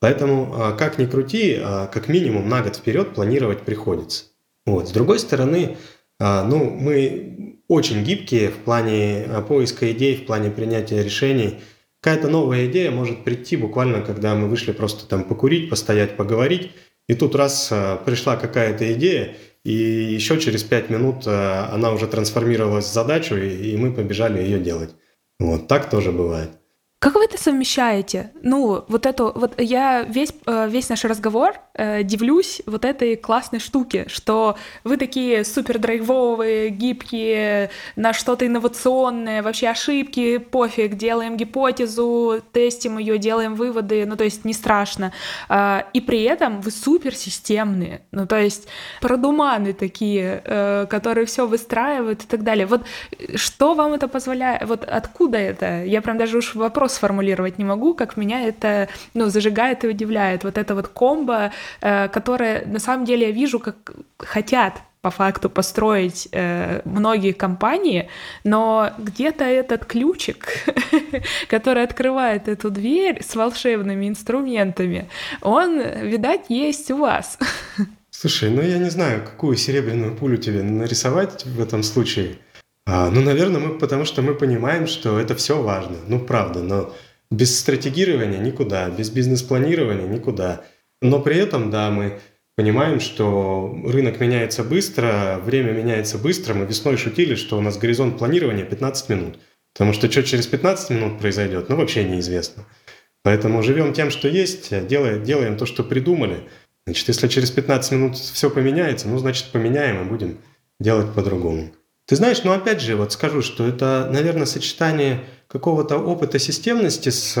Поэтому, а, как ни крути, а, как минимум на год вперед планировать приходится. Вот. С другой стороны, а, ну, мы очень гибкие в плане поиска идей, в плане принятия решений. Какая-то новая идея может прийти буквально, когда мы вышли просто там покурить, постоять, поговорить, и тут раз пришла какая-то идея, и еще через пять минут она уже трансформировалась в задачу, и мы побежали ее делать. Вот так тоже бывает. Как вы это совмещаете? Ну, вот эту, вот я весь, э, весь наш разговор э, дивлюсь вот этой классной штуке, что вы такие супер драйвовые, гибкие, на что-то инновационное, вообще ошибки, пофиг, делаем гипотезу, тестим ее, делаем выводы, ну, то есть не страшно. Э, и при этом вы супер системные, ну, то есть продуманы такие, э, которые все выстраивают и так далее. Вот что вам это позволяет? Вот откуда это? Я прям даже уж вопрос вопрос сформулировать не могу, как меня это ну, зажигает и удивляет. Вот это вот комбо, э, которое на самом деле я вижу, как хотят по факту построить э, многие компании, но где-то этот ключик, который открывает эту дверь с волшебными инструментами, он, видать, есть у вас. Слушай, ну я не знаю, какую серебряную пулю тебе нарисовать в этом случае. А, ну, наверное, мы, потому что мы понимаем, что это все важно. Ну, правда, но без стратегирования никуда, без бизнес-планирования никуда. Но при этом, да, мы понимаем, что рынок меняется быстро, время меняется быстро. Мы весной шутили, что у нас горизонт планирования 15 минут. Потому что что через 15 минут произойдет, ну вообще неизвестно. Поэтому живем тем, что есть, делаем, делаем то, что придумали. Значит, если через 15 минут все поменяется, ну, значит, поменяем и будем делать по-другому. Ты знаешь, ну опять же, вот скажу, что это, наверное, сочетание какого-то опыта системности с,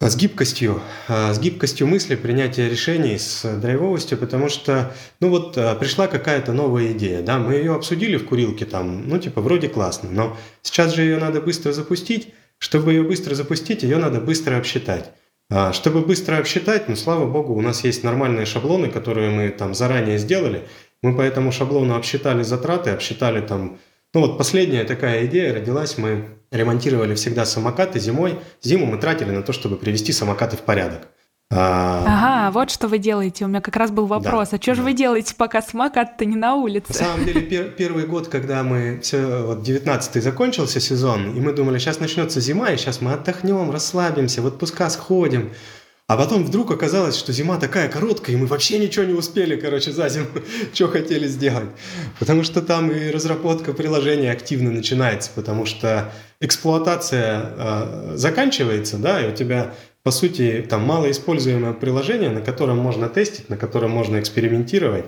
с гибкостью, с гибкостью мысли, принятия решений, с драйвовостью, потому что, ну вот, пришла какая-то новая идея, да, мы ее обсудили в курилке там, ну типа вроде классно, но сейчас же ее надо быстро запустить, чтобы ее быстро запустить, ее надо быстро обсчитать. А чтобы быстро обсчитать, ну, слава богу, у нас есть нормальные шаблоны, которые мы там заранее сделали. Мы по этому шаблону обсчитали затраты, обсчитали там ну вот последняя такая идея родилась, мы ремонтировали всегда самокаты зимой. Зиму мы тратили на то, чтобы привести самокаты в порядок. А... Ага, вот что вы делаете. У меня как раз был вопрос. Да, а что да. же вы делаете, пока самокат-то не на улице? На самом деле, пер- первый год, когда мы все, вот 19-й закончился сезон, и мы думали, сейчас начнется зима, и сейчас мы отдохнем, расслабимся, в отпуска сходим. А потом вдруг оказалось, что зима такая короткая, и мы вообще ничего не успели, короче, за зиму, что хотели сделать. Потому что там и разработка приложения активно начинается, потому что эксплуатация э, заканчивается, да, и у тебя, по сути, там малоиспользуемое приложение, на котором можно тестить, на котором можно экспериментировать.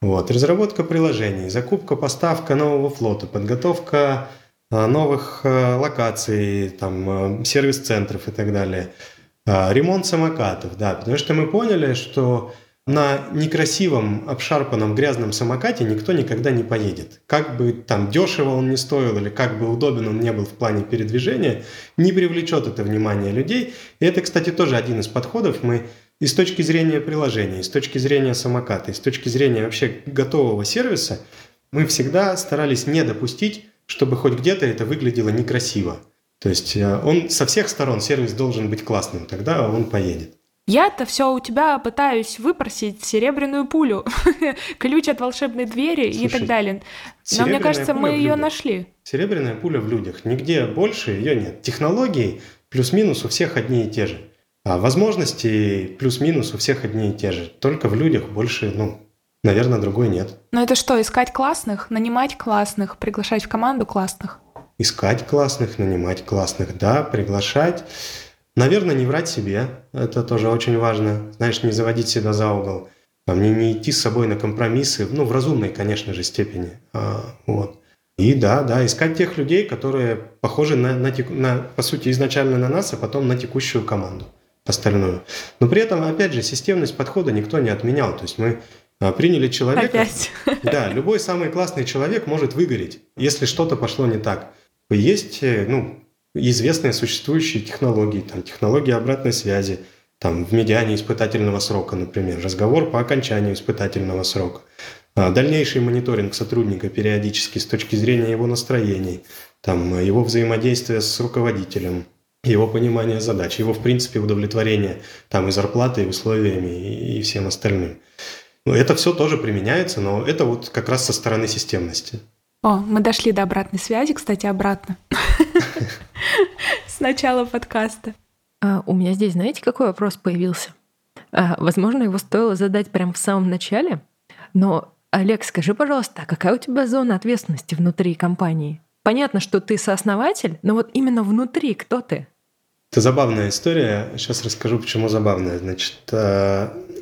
Вот. Разработка приложений, закупка, поставка нового флота, подготовка э, новых э, локаций, там, э, сервис-центров и так далее – ремонт самокатов, да, потому что мы поняли, что на некрасивом, обшарпанном, грязном самокате никто никогда не поедет. Как бы там дешево он не стоил или как бы удобен он не был в плане передвижения, не привлечет это внимание людей. И это, кстати, тоже один из подходов. Мы и с точки зрения приложения, и с точки зрения самоката, и с точки зрения вообще готового сервиса, мы всегда старались не допустить, чтобы хоть где-то это выглядело некрасиво. То есть э, он со всех сторон, сервис должен быть классным, тогда он поедет. Я-то все у тебя пытаюсь выпросить серебряную пулю, ключ от волшебной двери Слушай, и так далее. Но мне кажется, мы ее нашли. Серебряная пуля в людях. Нигде больше ее нет. Технологии плюс-минус у всех одни и те же. А возможности плюс-минус у всех одни и те же. Только в людях больше, ну, наверное, другой нет. Но это что, искать классных, нанимать классных, приглашать в команду классных? Искать классных, нанимать классных, да, приглашать. Наверное, не врать себе, это тоже очень важно. Знаешь, не заводить себя за угол. А мне не идти с собой на компромиссы, ну, в разумной, конечно же, степени. А, вот. И да, да, искать тех людей, которые похожи на, на, на, по сути, изначально на нас, а потом на текущую команду остальную. Но при этом, опять же, системность подхода никто не отменял. То есть мы а, приняли человека. Опять. Да, любой самый классный человек может выгореть, если что-то пошло не так. Есть э, ну, известные существующие технологии, там, технологии обратной связи, там, в медиане испытательного срока, например, разговор по окончанию испытательного срока, а, дальнейший мониторинг сотрудника периодически с точки зрения его настроений, там, его взаимодействия с руководителем, его понимание задач, его, в принципе, удовлетворение там, и зарплатой, и условиями, и всем остальным. Ну, это все тоже применяется, но это вот как раз со стороны системности. О, мы дошли до обратной связи, кстати, обратно. С начала подкаста. А, у меня здесь, знаете, какой вопрос появился? А, возможно, его стоило задать прямо в самом начале, но, Олег, скажи, пожалуйста, а какая у тебя зона ответственности внутри компании? Понятно, что ты сооснователь, но вот именно внутри кто ты? Это забавная история. Сейчас расскажу, почему забавная. Значит,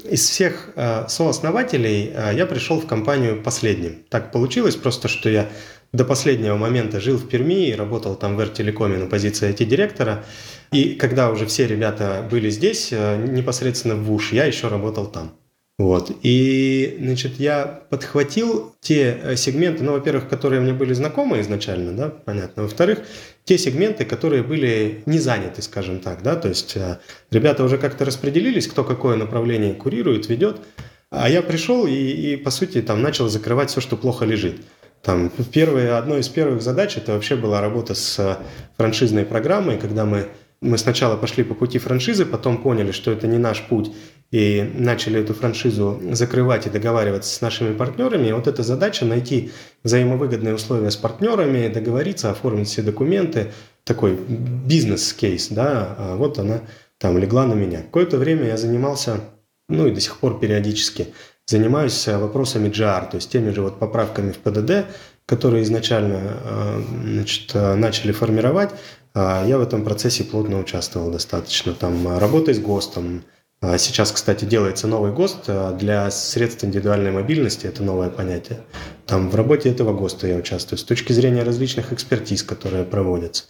из всех э, сооснователей э, я пришел в компанию последним. Так получилось просто, что я до последнего момента жил в Перми и работал там в Эртелекоме на позиции IT-директора. И когда уже все ребята были здесь, непосредственно в ВУШ, я еще работал там. Вот. И, значит, я подхватил те э, сегменты, ну, во-первых, которые мне были знакомы изначально, да, понятно. Во-вторых, те сегменты, которые были не заняты, скажем так, да, то есть э, ребята уже как-то распределились, кто какое направление курирует, ведет, а я пришел и, и по сути, там начал закрывать все, что плохо лежит. Там первое, одно из первых задач это вообще была работа с э, франшизной программой, когда мы мы сначала пошли по пути франшизы, потом поняли, что это не наш путь, и начали эту франшизу закрывать и договариваться с нашими партнерами. Вот эта задача найти взаимовыгодные условия с партнерами, договориться, оформить все документы, такой бизнес-кейс, да, а вот она там легла на меня. Какое-то время я занимался, ну и до сих пор периодически занимаюсь вопросами GR, то есть теми же вот поправками в ПДД, которые изначально э, значит, начали формировать. А я в этом процессе плотно участвовал достаточно. Там работой с ГОСТом, сейчас, кстати, делается новый ГОСТ а для средств индивидуальной мобильности, это новое понятие. Там в работе этого ГОСТа я участвую с точки зрения различных экспертиз, которые проводятся.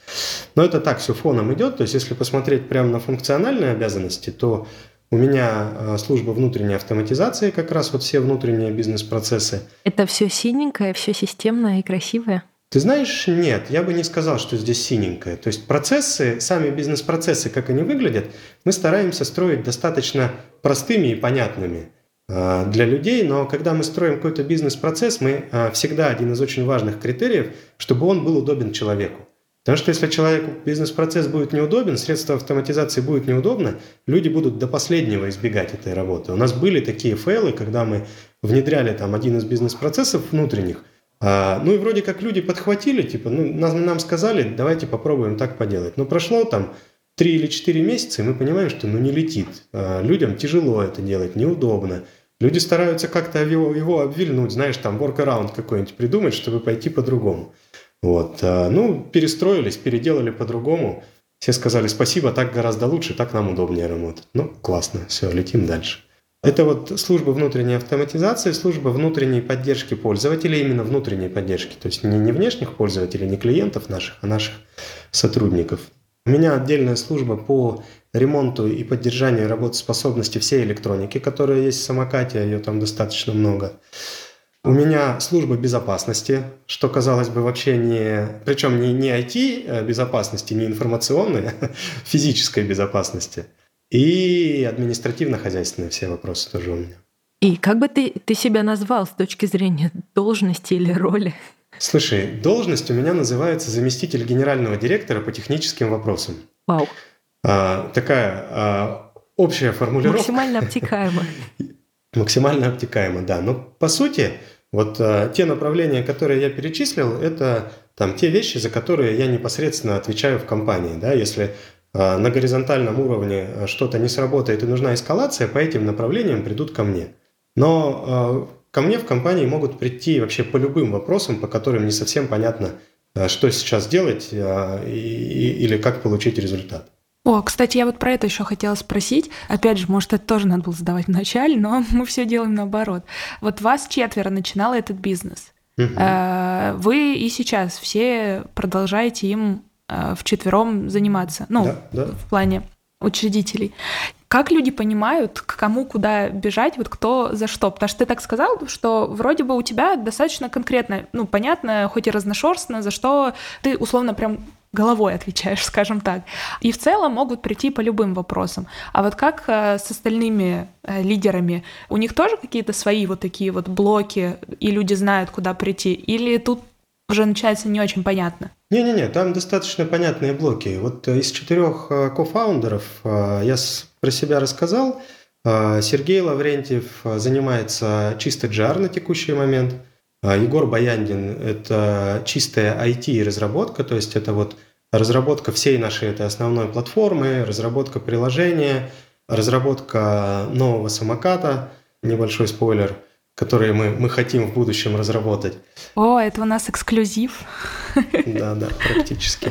Но это так все фоном идет, то есть если посмотреть прямо на функциональные обязанности, то у меня а, служба внутренней автоматизации, как раз вот все внутренние бизнес-процессы. Это все синенькое, все системное и красивое? Ты знаешь, нет, я бы не сказал, что здесь синенькое. То есть процессы, сами бизнес-процессы, как они выглядят, мы стараемся строить достаточно простыми и понятными а, для людей, но когда мы строим какой-то бизнес-процесс, мы а, всегда один из очень важных критериев, чтобы он был удобен человеку. Потому что если человеку бизнес-процесс будет неудобен, средства автоматизации будет неудобно, люди будут до последнего избегать этой работы. У нас были такие фейлы, когда мы внедряли там один из бизнес-процессов внутренних, а, ну и вроде как люди подхватили, типа, ну нам, нам сказали, давайте попробуем так поделать. Но прошло там 3 или 4 месяца, и мы понимаем, что ну не летит. А, людям тяжело это делать, неудобно. Люди стараются как-то его, его обвильнуть, знаешь, там workaround какой-нибудь придумать, чтобы пойти по-другому. Вот. А, ну, перестроились, переделали по-другому. Все сказали спасибо, так гораздо лучше, так нам удобнее работать. Ну, классно, все, летим дальше. Это вот служба внутренней автоматизации, служба внутренней поддержки пользователей, именно внутренней поддержки, то есть не, не внешних пользователей, не клиентов наших, а наших сотрудников. У меня отдельная служба по ремонту и поддержанию работоспособности всей электроники, которая есть в самокате, ее там достаточно много. У меня служба безопасности, что казалось бы вообще не... Причем не, не IT э, безопасности, не информационной, а физической безопасности. И административно-хозяйственные все вопросы тоже у меня. И как бы ты, ты себя назвал с точки зрения должности или роли? Слушай, должность у меня называется заместитель генерального директора по техническим вопросам. Вау. А, такая а, общая формулировка. Максимально обтекаемо. Максимально обтекаемо, да. Но по сути, вот а, те направления, которые я перечислил, это там те вещи, за которые я непосредственно отвечаю в компании. Да? Если на горизонтальном уровне а, что-то не сработает и нужна эскалация, по этим направлениям придут ко мне. Но а, Ко мне в компании могут прийти вообще по любым вопросам, по которым не совсем понятно, что сейчас делать или как получить результат. О, кстати, я вот про это еще хотела спросить. Опять же, может, это тоже надо было задавать в начале, но мы все делаем наоборот. Вот вас четверо начинало этот бизнес. Угу. Вы и сейчас все продолжаете им вчетвером заниматься. Ну, да, да. в плане учредителей. Как люди понимают, к кому куда бежать, вот кто за что? Потому что ты так сказал, что вроде бы у тебя достаточно конкретно, ну, понятно, хоть и разношерстно, за что ты условно прям головой отвечаешь, скажем так. И в целом могут прийти по любым вопросам. А вот как э, с остальными э, лидерами? У них тоже какие-то свои вот такие вот блоки, и люди знают, куда прийти? Или тут уже начинается не очень понятно? Не-не-не, там достаточно понятные блоки. Вот э, из четырех кофаундеров я про себя рассказал. Сергей Лаврентьев занимается чисто GR на текущий момент. Егор Баяндин – это чистая IT и разработка, то есть это вот разработка всей нашей этой основной платформы, разработка приложения, разработка нового самоката, небольшой спойлер, который мы, мы хотим в будущем разработать. О, это у нас эксклюзив. Да, да, практически.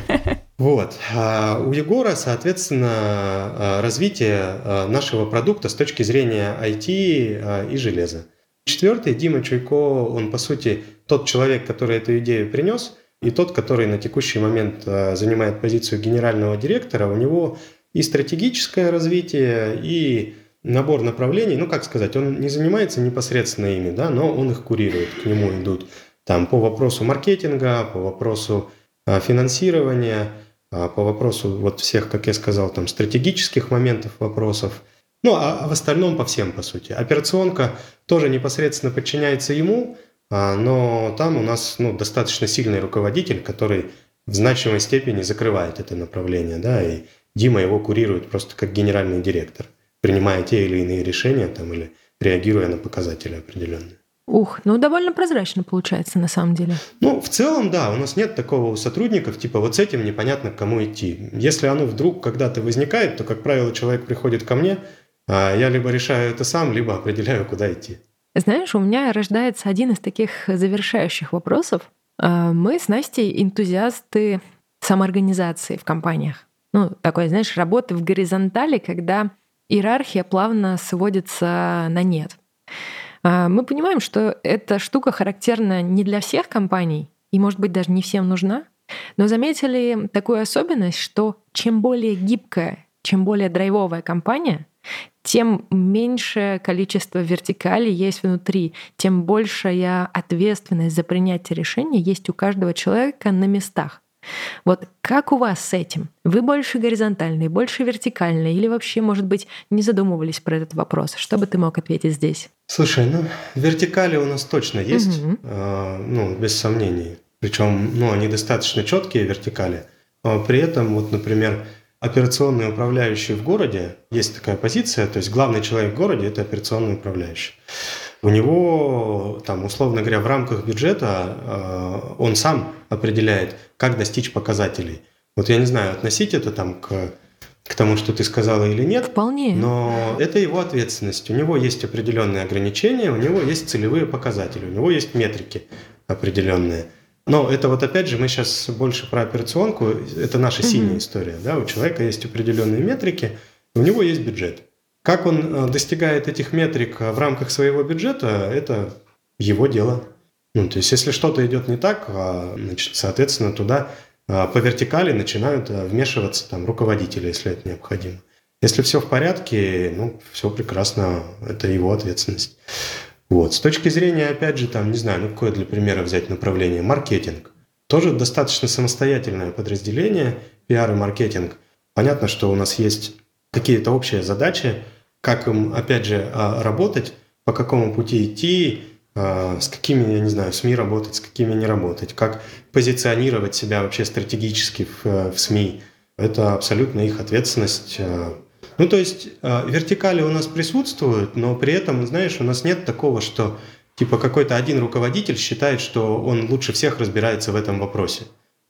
Вот. А у Егора, соответственно, а, развитие а, нашего продукта с точки зрения IT и железа. Четвертый, Дима Чуйко, он, по сути, тот человек, который эту идею принес, и тот, который на текущий момент занимает позицию генерального директора. У него и стратегическое развитие, и набор направлений, ну, как сказать, он не занимается непосредственно ими, да, но он их курирует, к нему идут там по вопросу маркетинга, по вопросу финансирования – а по вопросу вот всех, как я сказал, там стратегических моментов, вопросов. Ну, а, а в остальном по всем, по сути. Операционка тоже непосредственно подчиняется ему, а, но там у нас ну, достаточно сильный руководитель, который в значимой степени закрывает это направление, да, и Дима его курирует просто как генеральный директор, принимая те или иные решения там, или реагируя на показатели определенные. Ух, ну довольно прозрачно получается на самом деле. Ну, в целом, да, у нас нет такого у сотрудников, типа вот с этим непонятно к кому идти. Если оно вдруг когда-то возникает, то, как правило, человек приходит ко мне, а я либо решаю это сам, либо определяю, куда идти. Знаешь, у меня рождается один из таких завершающих вопросов. А, мы с Настей энтузиасты самоорганизации в компаниях. Ну, такой, знаешь, работы в горизонтали, когда иерархия плавно сводится на нет. А, мы понимаем, что эта штука характерна не для всех компаний и, может быть, даже не всем нужна, но заметили такую особенность, что чем более гибкая, чем более драйвовая компания, тем меньшее количество вертикалей есть внутри, тем большая ответственность за принятие решения есть у каждого человека на местах. Вот как у вас с этим? Вы больше горизонтальные, больше вертикальные или вообще, может быть, не задумывались про этот вопрос? Что бы ты мог ответить здесь? Слушай, ну, вертикали у нас точно есть, угу. э, ну, без сомнений. Причем, ну, они достаточно четкие вертикали. Но при этом, вот, например, операционный управляющий в городе, есть такая позиция, то есть главный человек в городе – это операционный управляющий у него, там, условно говоря, в рамках бюджета э, он сам определяет, как достичь показателей. Вот я не знаю, относить это там к тому, что ты сказала или нет. Вполне. Но это его ответственность. У него есть определенные ограничения, у него есть целевые показатели, у него есть метрики определенные. Но это вот опять же мы сейчас больше про операционку. Это наша синяя история. Да? У человека есть определенные метрики, у него есть бюджет. Как он э, достигает этих метрик в рамках своего бюджета, это его дело. Ну, то есть, если что-то идет не так, а, значит, соответственно, туда а, по вертикали начинают вмешиваться там руководители, если это необходимо. Если все в порядке, ну, все прекрасно, это его ответственность. Вот. С точки зрения, опять же, там, не знаю, ну, какое для примера взять направление, маркетинг. Тоже достаточно самостоятельное подразделение, пиар и маркетинг. Понятно, что у нас есть какие-то общие задачи, как им, опять же, работать, по какому пути идти, а, с какими, я не знаю, СМИ работать, с какими не работать, как позиционировать себя вообще стратегически в, в СМИ. Это абсолютно их ответственность. А. Ну, то есть а, вертикали у нас присутствуют, но при этом, знаешь, у нас нет такого, что типа какой-то один руководитель считает, что он лучше всех разбирается в этом вопросе.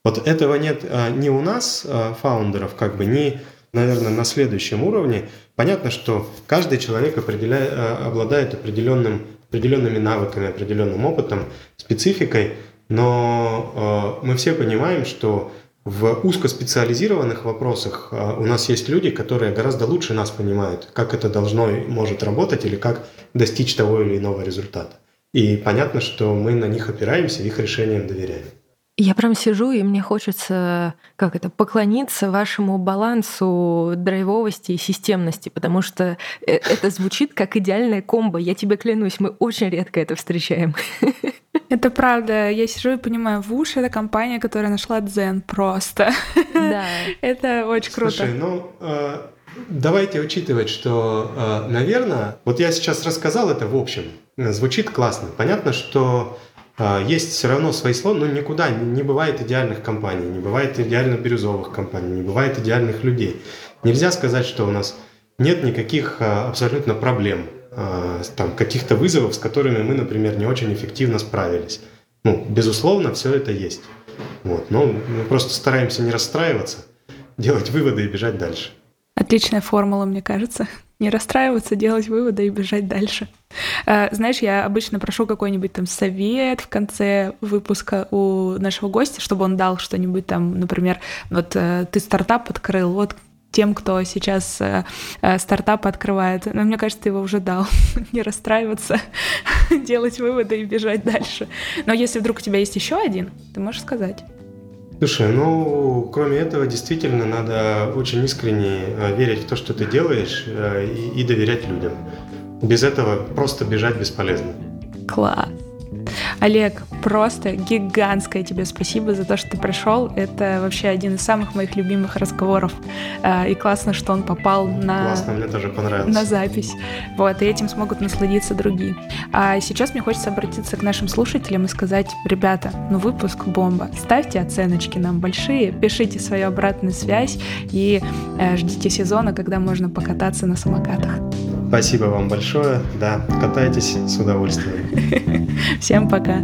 Вот этого нет ни у нас, фаундеров, как бы, ни, наверное, на следующем уровне. Понятно, что каждый человек определяет, обладает определенным определенными навыками, определенным опытом, спецификой, но э, мы все понимаем, что в узкоспециализированных вопросах э, у нас есть люди, которые гораздо лучше нас понимают, как это должно может работать или как достичь того или иного результата. И понятно, что мы на них опираемся, их решениям доверяем. Я прям сижу, и мне хочется, как это, поклониться вашему балансу драйвовости и системности, потому что э, это звучит как идеальная комбо. Я тебе клянусь, мы очень редко это встречаем. Это правда. Я сижу и понимаю, Вуш — это компания, которая нашла дзен просто. Да. Это очень круто. Слушай, ну, э, давайте учитывать, что, э, наверное, вот я сейчас рассказал это в общем, звучит классно. Понятно, что есть все равно свои слова, но никуда не бывает идеальных компаний, не бывает идеально бирюзовых компаний, не бывает идеальных людей. Нельзя сказать, что у нас нет никаких а, абсолютно проблем, а, там, каких-то вызовов, с которыми мы, например, не очень эффективно справились. Ну, безусловно, все это есть. Вот. Но мы просто стараемся не расстраиваться, делать выводы и бежать дальше. Отличная формула, мне кажется. Не расстраиваться, делать выводы и бежать дальше. А, знаешь, я обычно прошу какой-нибудь там совет в конце выпуска у нашего гостя, чтобы он дал что-нибудь там, например, вот э, ты стартап открыл, вот тем, кто сейчас э, э, стартап открывает. Но мне кажется, ты его уже дал. Не расстраиваться, делать выводы и бежать дальше. Но если вдруг у тебя есть еще один, ты можешь сказать. Слушай, ну, кроме этого, действительно, надо очень искренне э, верить в то, что ты делаешь, э, и, и доверять людям. Без этого просто бежать бесполезно. Класс. Олег, просто гигантское тебе спасибо за то, что ты пришел. Это вообще один из самых моих любимых разговоров. Э, и классно, что он попал на, классно, мне тоже понравилось. на запись. Вот, и этим смогут насладиться другие. А сейчас мне хочется обратиться к нашим слушателям и сказать, ребята, ну выпуск бомба. Ставьте оценочки нам большие, пишите свою обратную связь и э, ждите сезона, когда можно покататься на самокатах. Спасибо вам большое. Да, катайтесь с удовольствием. Всем пока.